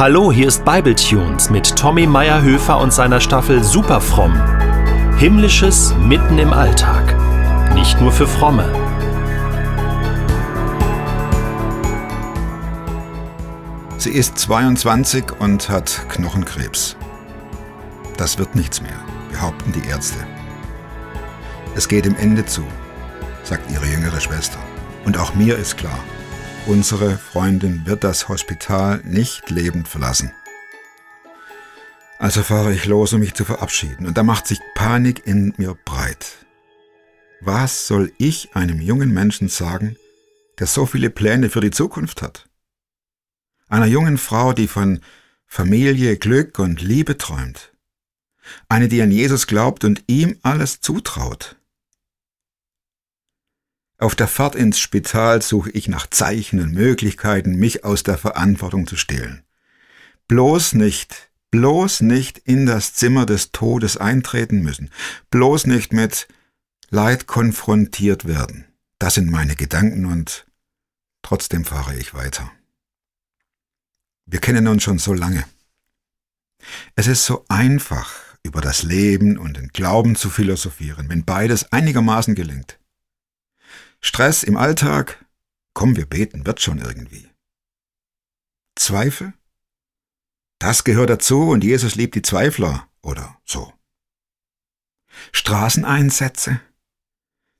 Hallo, hier ist Bibletunes mit Tommy Meyerhöfer und seiner Staffel Superfromm. Himmlisches mitten im Alltag. Nicht nur für Fromme. Sie ist 22 und hat Knochenkrebs. Das wird nichts mehr, behaupten die Ärzte. Es geht im Ende zu, sagt ihre jüngere Schwester. Und auch mir ist klar, unsere Freundin wird das Hospital nicht lebend verlassen. Also fahre ich los, um mich zu verabschieden, und da macht sich Panik in mir breit. Was soll ich einem jungen Menschen sagen, der so viele Pläne für die Zukunft hat? Einer jungen Frau, die von Familie, Glück und Liebe träumt. Eine, die an Jesus glaubt und ihm alles zutraut. Auf der Fahrt ins Spital suche ich nach Zeichen und Möglichkeiten, mich aus der Verantwortung zu stehlen. Bloß nicht, bloß nicht in das Zimmer des Todes eintreten müssen, bloß nicht mit Leid konfrontiert werden. Das sind meine Gedanken und trotzdem fahre ich weiter. Wir kennen uns schon so lange. Es ist so einfach, über das Leben und den Glauben zu philosophieren, wenn beides einigermaßen gelingt. Stress im Alltag, komm, wir beten, wird schon irgendwie. Zweifel? Das gehört dazu und Jesus liebt die Zweifler oder so. Straßeneinsätze?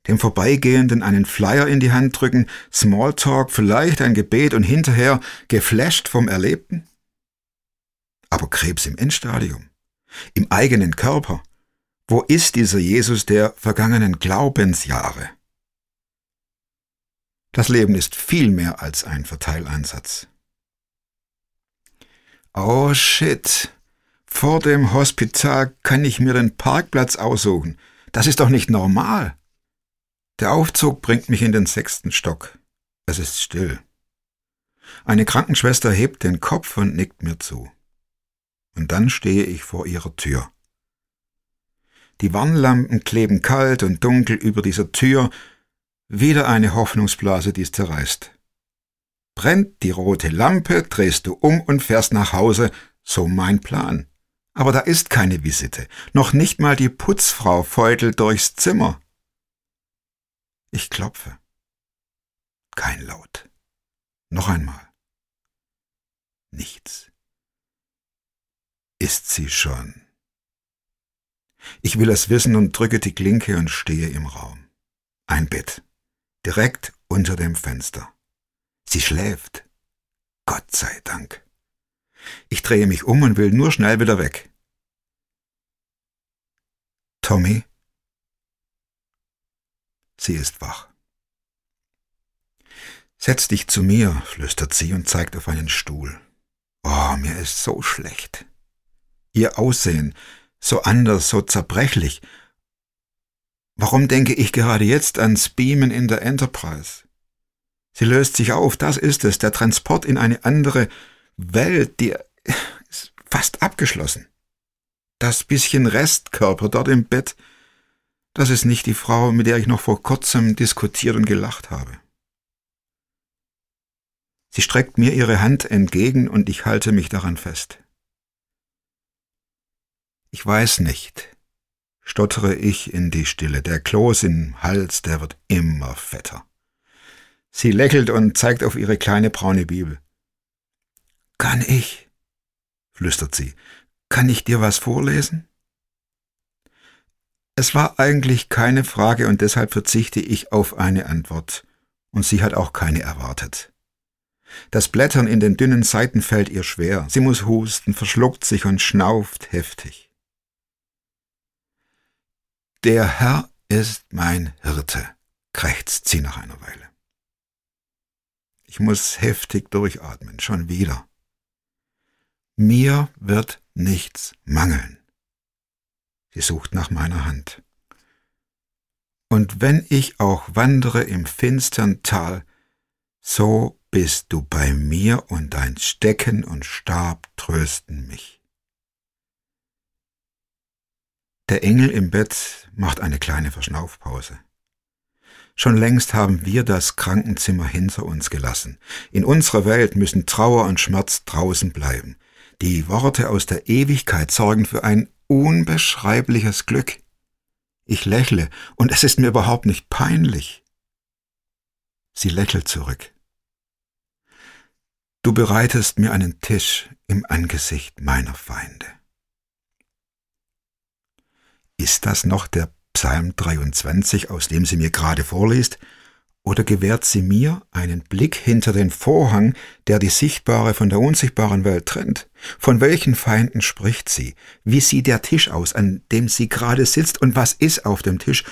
Dem Vorbeigehenden einen Flyer in die Hand drücken, Smalltalk, vielleicht ein Gebet und hinterher geflasht vom Erlebten? Aber Krebs im Endstadium, im eigenen Körper. Wo ist dieser Jesus der vergangenen Glaubensjahre? Das Leben ist viel mehr als ein Verteileinsatz. Oh shit. Vor dem Hospital kann ich mir den Parkplatz aussuchen. Das ist doch nicht normal. Der Aufzug bringt mich in den sechsten Stock. Es ist still. Eine Krankenschwester hebt den Kopf und nickt mir zu. Und dann stehe ich vor ihrer Tür. Die Warnlampen kleben kalt und dunkel über dieser Tür wieder eine Hoffnungsblase, die es zerreißt. Brennt die rote Lampe, drehst du um und fährst nach Hause, so mein Plan. Aber da ist keine Visite, noch nicht mal die Putzfrau feutelt durchs Zimmer. Ich klopfe. Kein Laut. Noch einmal. Nichts. Ist sie schon? Ich will es wissen und drücke die Klinke und stehe im Raum. Ein Bett direkt unter dem Fenster. Sie schläft. Gott sei Dank. Ich drehe mich um und will nur schnell wieder weg. Tommy? Sie ist wach. Setz dich zu mir, flüstert sie und zeigt auf einen Stuhl. Oh, mir ist so schlecht. Ihr Aussehen, so anders, so zerbrechlich, Warum denke ich gerade jetzt ans Beamen in der Enterprise? Sie löst sich auf, das ist es, der Transport in eine andere Welt, die ist fast abgeschlossen. Das bisschen Restkörper dort im Bett, das ist nicht die Frau, mit der ich noch vor kurzem diskutiert und gelacht habe. Sie streckt mir ihre Hand entgegen und ich halte mich daran fest. Ich weiß nicht, stottere ich in die Stille. Der Kloß im Hals, der wird immer fetter. Sie lächelt und zeigt auf ihre kleine braune Bibel. Kann ich? flüstert sie. Kann ich dir was vorlesen? Es war eigentlich keine Frage und deshalb verzichte ich auf eine Antwort, und sie hat auch keine erwartet. Das Blättern in den dünnen Seiten fällt ihr schwer, sie muss husten, verschluckt sich und schnauft heftig. Der Herr ist mein Hirte, krächzt sie nach einer Weile. Ich muss heftig durchatmen, schon wieder. Mir wird nichts mangeln. Sie sucht nach meiner Hand. Und wenn ich auch wandere im finstern Tal, so bist du bei mir und dein Stecken und Stab trösten mich. Der Engel im Bett macht eine kleine Verschnaufpause. Schon längst haben wir das Krankenzimmer hinter uns gelassen. In unserer Welt müssen Trauer und Schmerz draußen bleiben. Die Worte aus der Ewigkeit sorgen für ein unbeschreibliches Glück. Ich lächle, und es ist mir überhaupt nicht peinlich. Sie lächelt zurück. Du bereitest mir einen Tisch im Angesicht meiner Feinde. Ist das noch der Psalm 23, aus dem sie mir gerade vorliest, oder gewährt sie mir einen Blick hinter den Vorhang, der die sichtbare von der unsichtbaren Welt trennt? Von welchen Feinden spricht sie? Wie sieht der Tisch aus, an dem sie gerade sitzt, und was ist auf dem Tisch?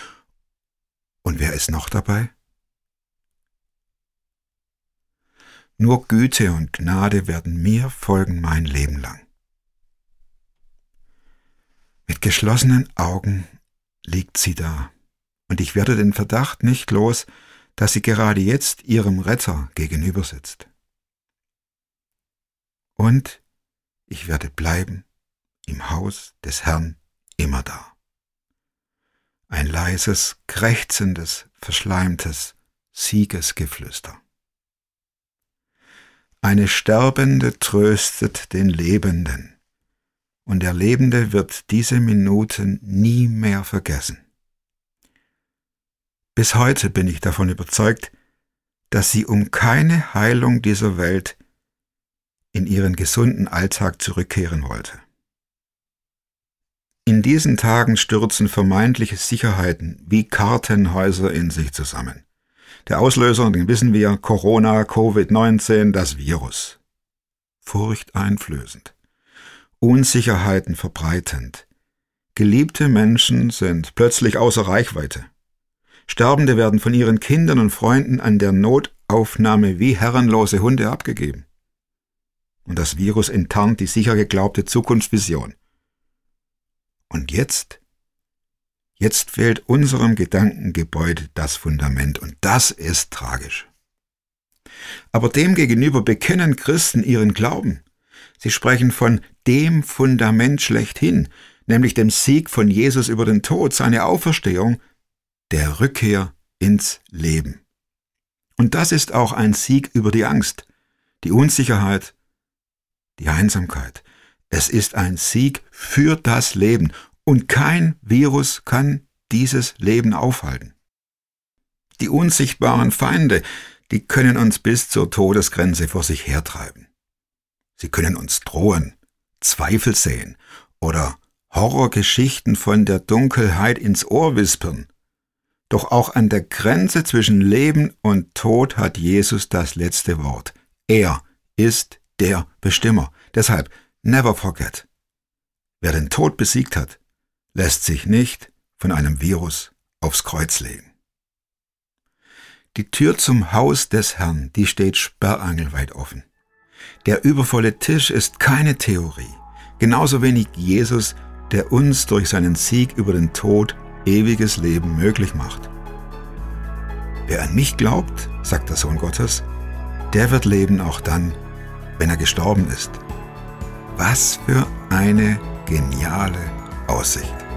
Und wer ist noch dabei? Nur Güte und Gnade werden mir folgen mein Leben lang. Mit geschlossenen Augen liegt sie da, und ich werde den Verdacht nicht los, dass sie gerade jetzt ihrem Retter gegenüber sitzt. Und ich werde bleiben im Haus des Herrn immer da. Ein leises, krächzendes, verschleimtes Siegesgeflüster. Eine Sterbende tröstet den Lebenden, und der Lebende wird diese Minuten nie mehr vergessen. Bis heute bin ich davon überzeugt, dass sie um keine Heilung dieser Welt in ihren gesunden Alltag zurückkehren wollte. In diesen Tagen stürzen vermeintliche Sicherheiten wie Kartenhäuser in sich zusammen. Der Auslöser, den wissen wir, Corona, Covid-19, das Virus. Furchteinflößend. Unsicherheiten verbreitend. Geliebte Menschen sind plötzlich außer Reichweite. Sterbende werden von ihren Kindern und Freunden an der Notaufnahme wie herrenlose Hunde abgegeben. Und das Virus enttarnt die sicher geglaubte Zukunftsvision. Und jetzt? Jetzt fehlt unserem Gedankengebäude das Fundament und das ist tragisch. Aber demgegenüber bekennen Christen ihren Glauben. Sie sprechen von dem Fundament schlechthin, nämlich dem Sieg von Jesus über den Tod, seine Auferstehung der Rückkehr ins Leben. Und das ist auch ein Sieg über die Angst, die Unsicherheit, die Einsamkeit. Es ist ein Sieg für das Leben und kein Virus kann dieses Leben aufhalten. Die unsichtbaren Feinde, die können uns bis zur Todesgrenze vor sich hertreiben. Sie können uns drohen, Zweifel säen oder Horrorgeschichten von der Dunkelheit ins Ohr wispern doch auch an der Grenze zwischen Leben und Tod hat Jesus das letzte Wort. Er ist der Bestimmer. Deshalb, never forget. Wer den Tod besiegt hat, lässt sich nicht von einem Virus aufs Kreuz legen. Die Tür zum Haus des Herrn, die steht sperrangelweit offen. Der übervolle Tisch ist keine Theorie, genauso wenig Jesus, der uns durch seinen Sieg über den Tod ewiges Leben möglich macht. Wer an mich glaubt, sagt der Sohn Gottes, der wird leben auch dann, wenn er gestorben ist. Was für eine geniale Aussicht.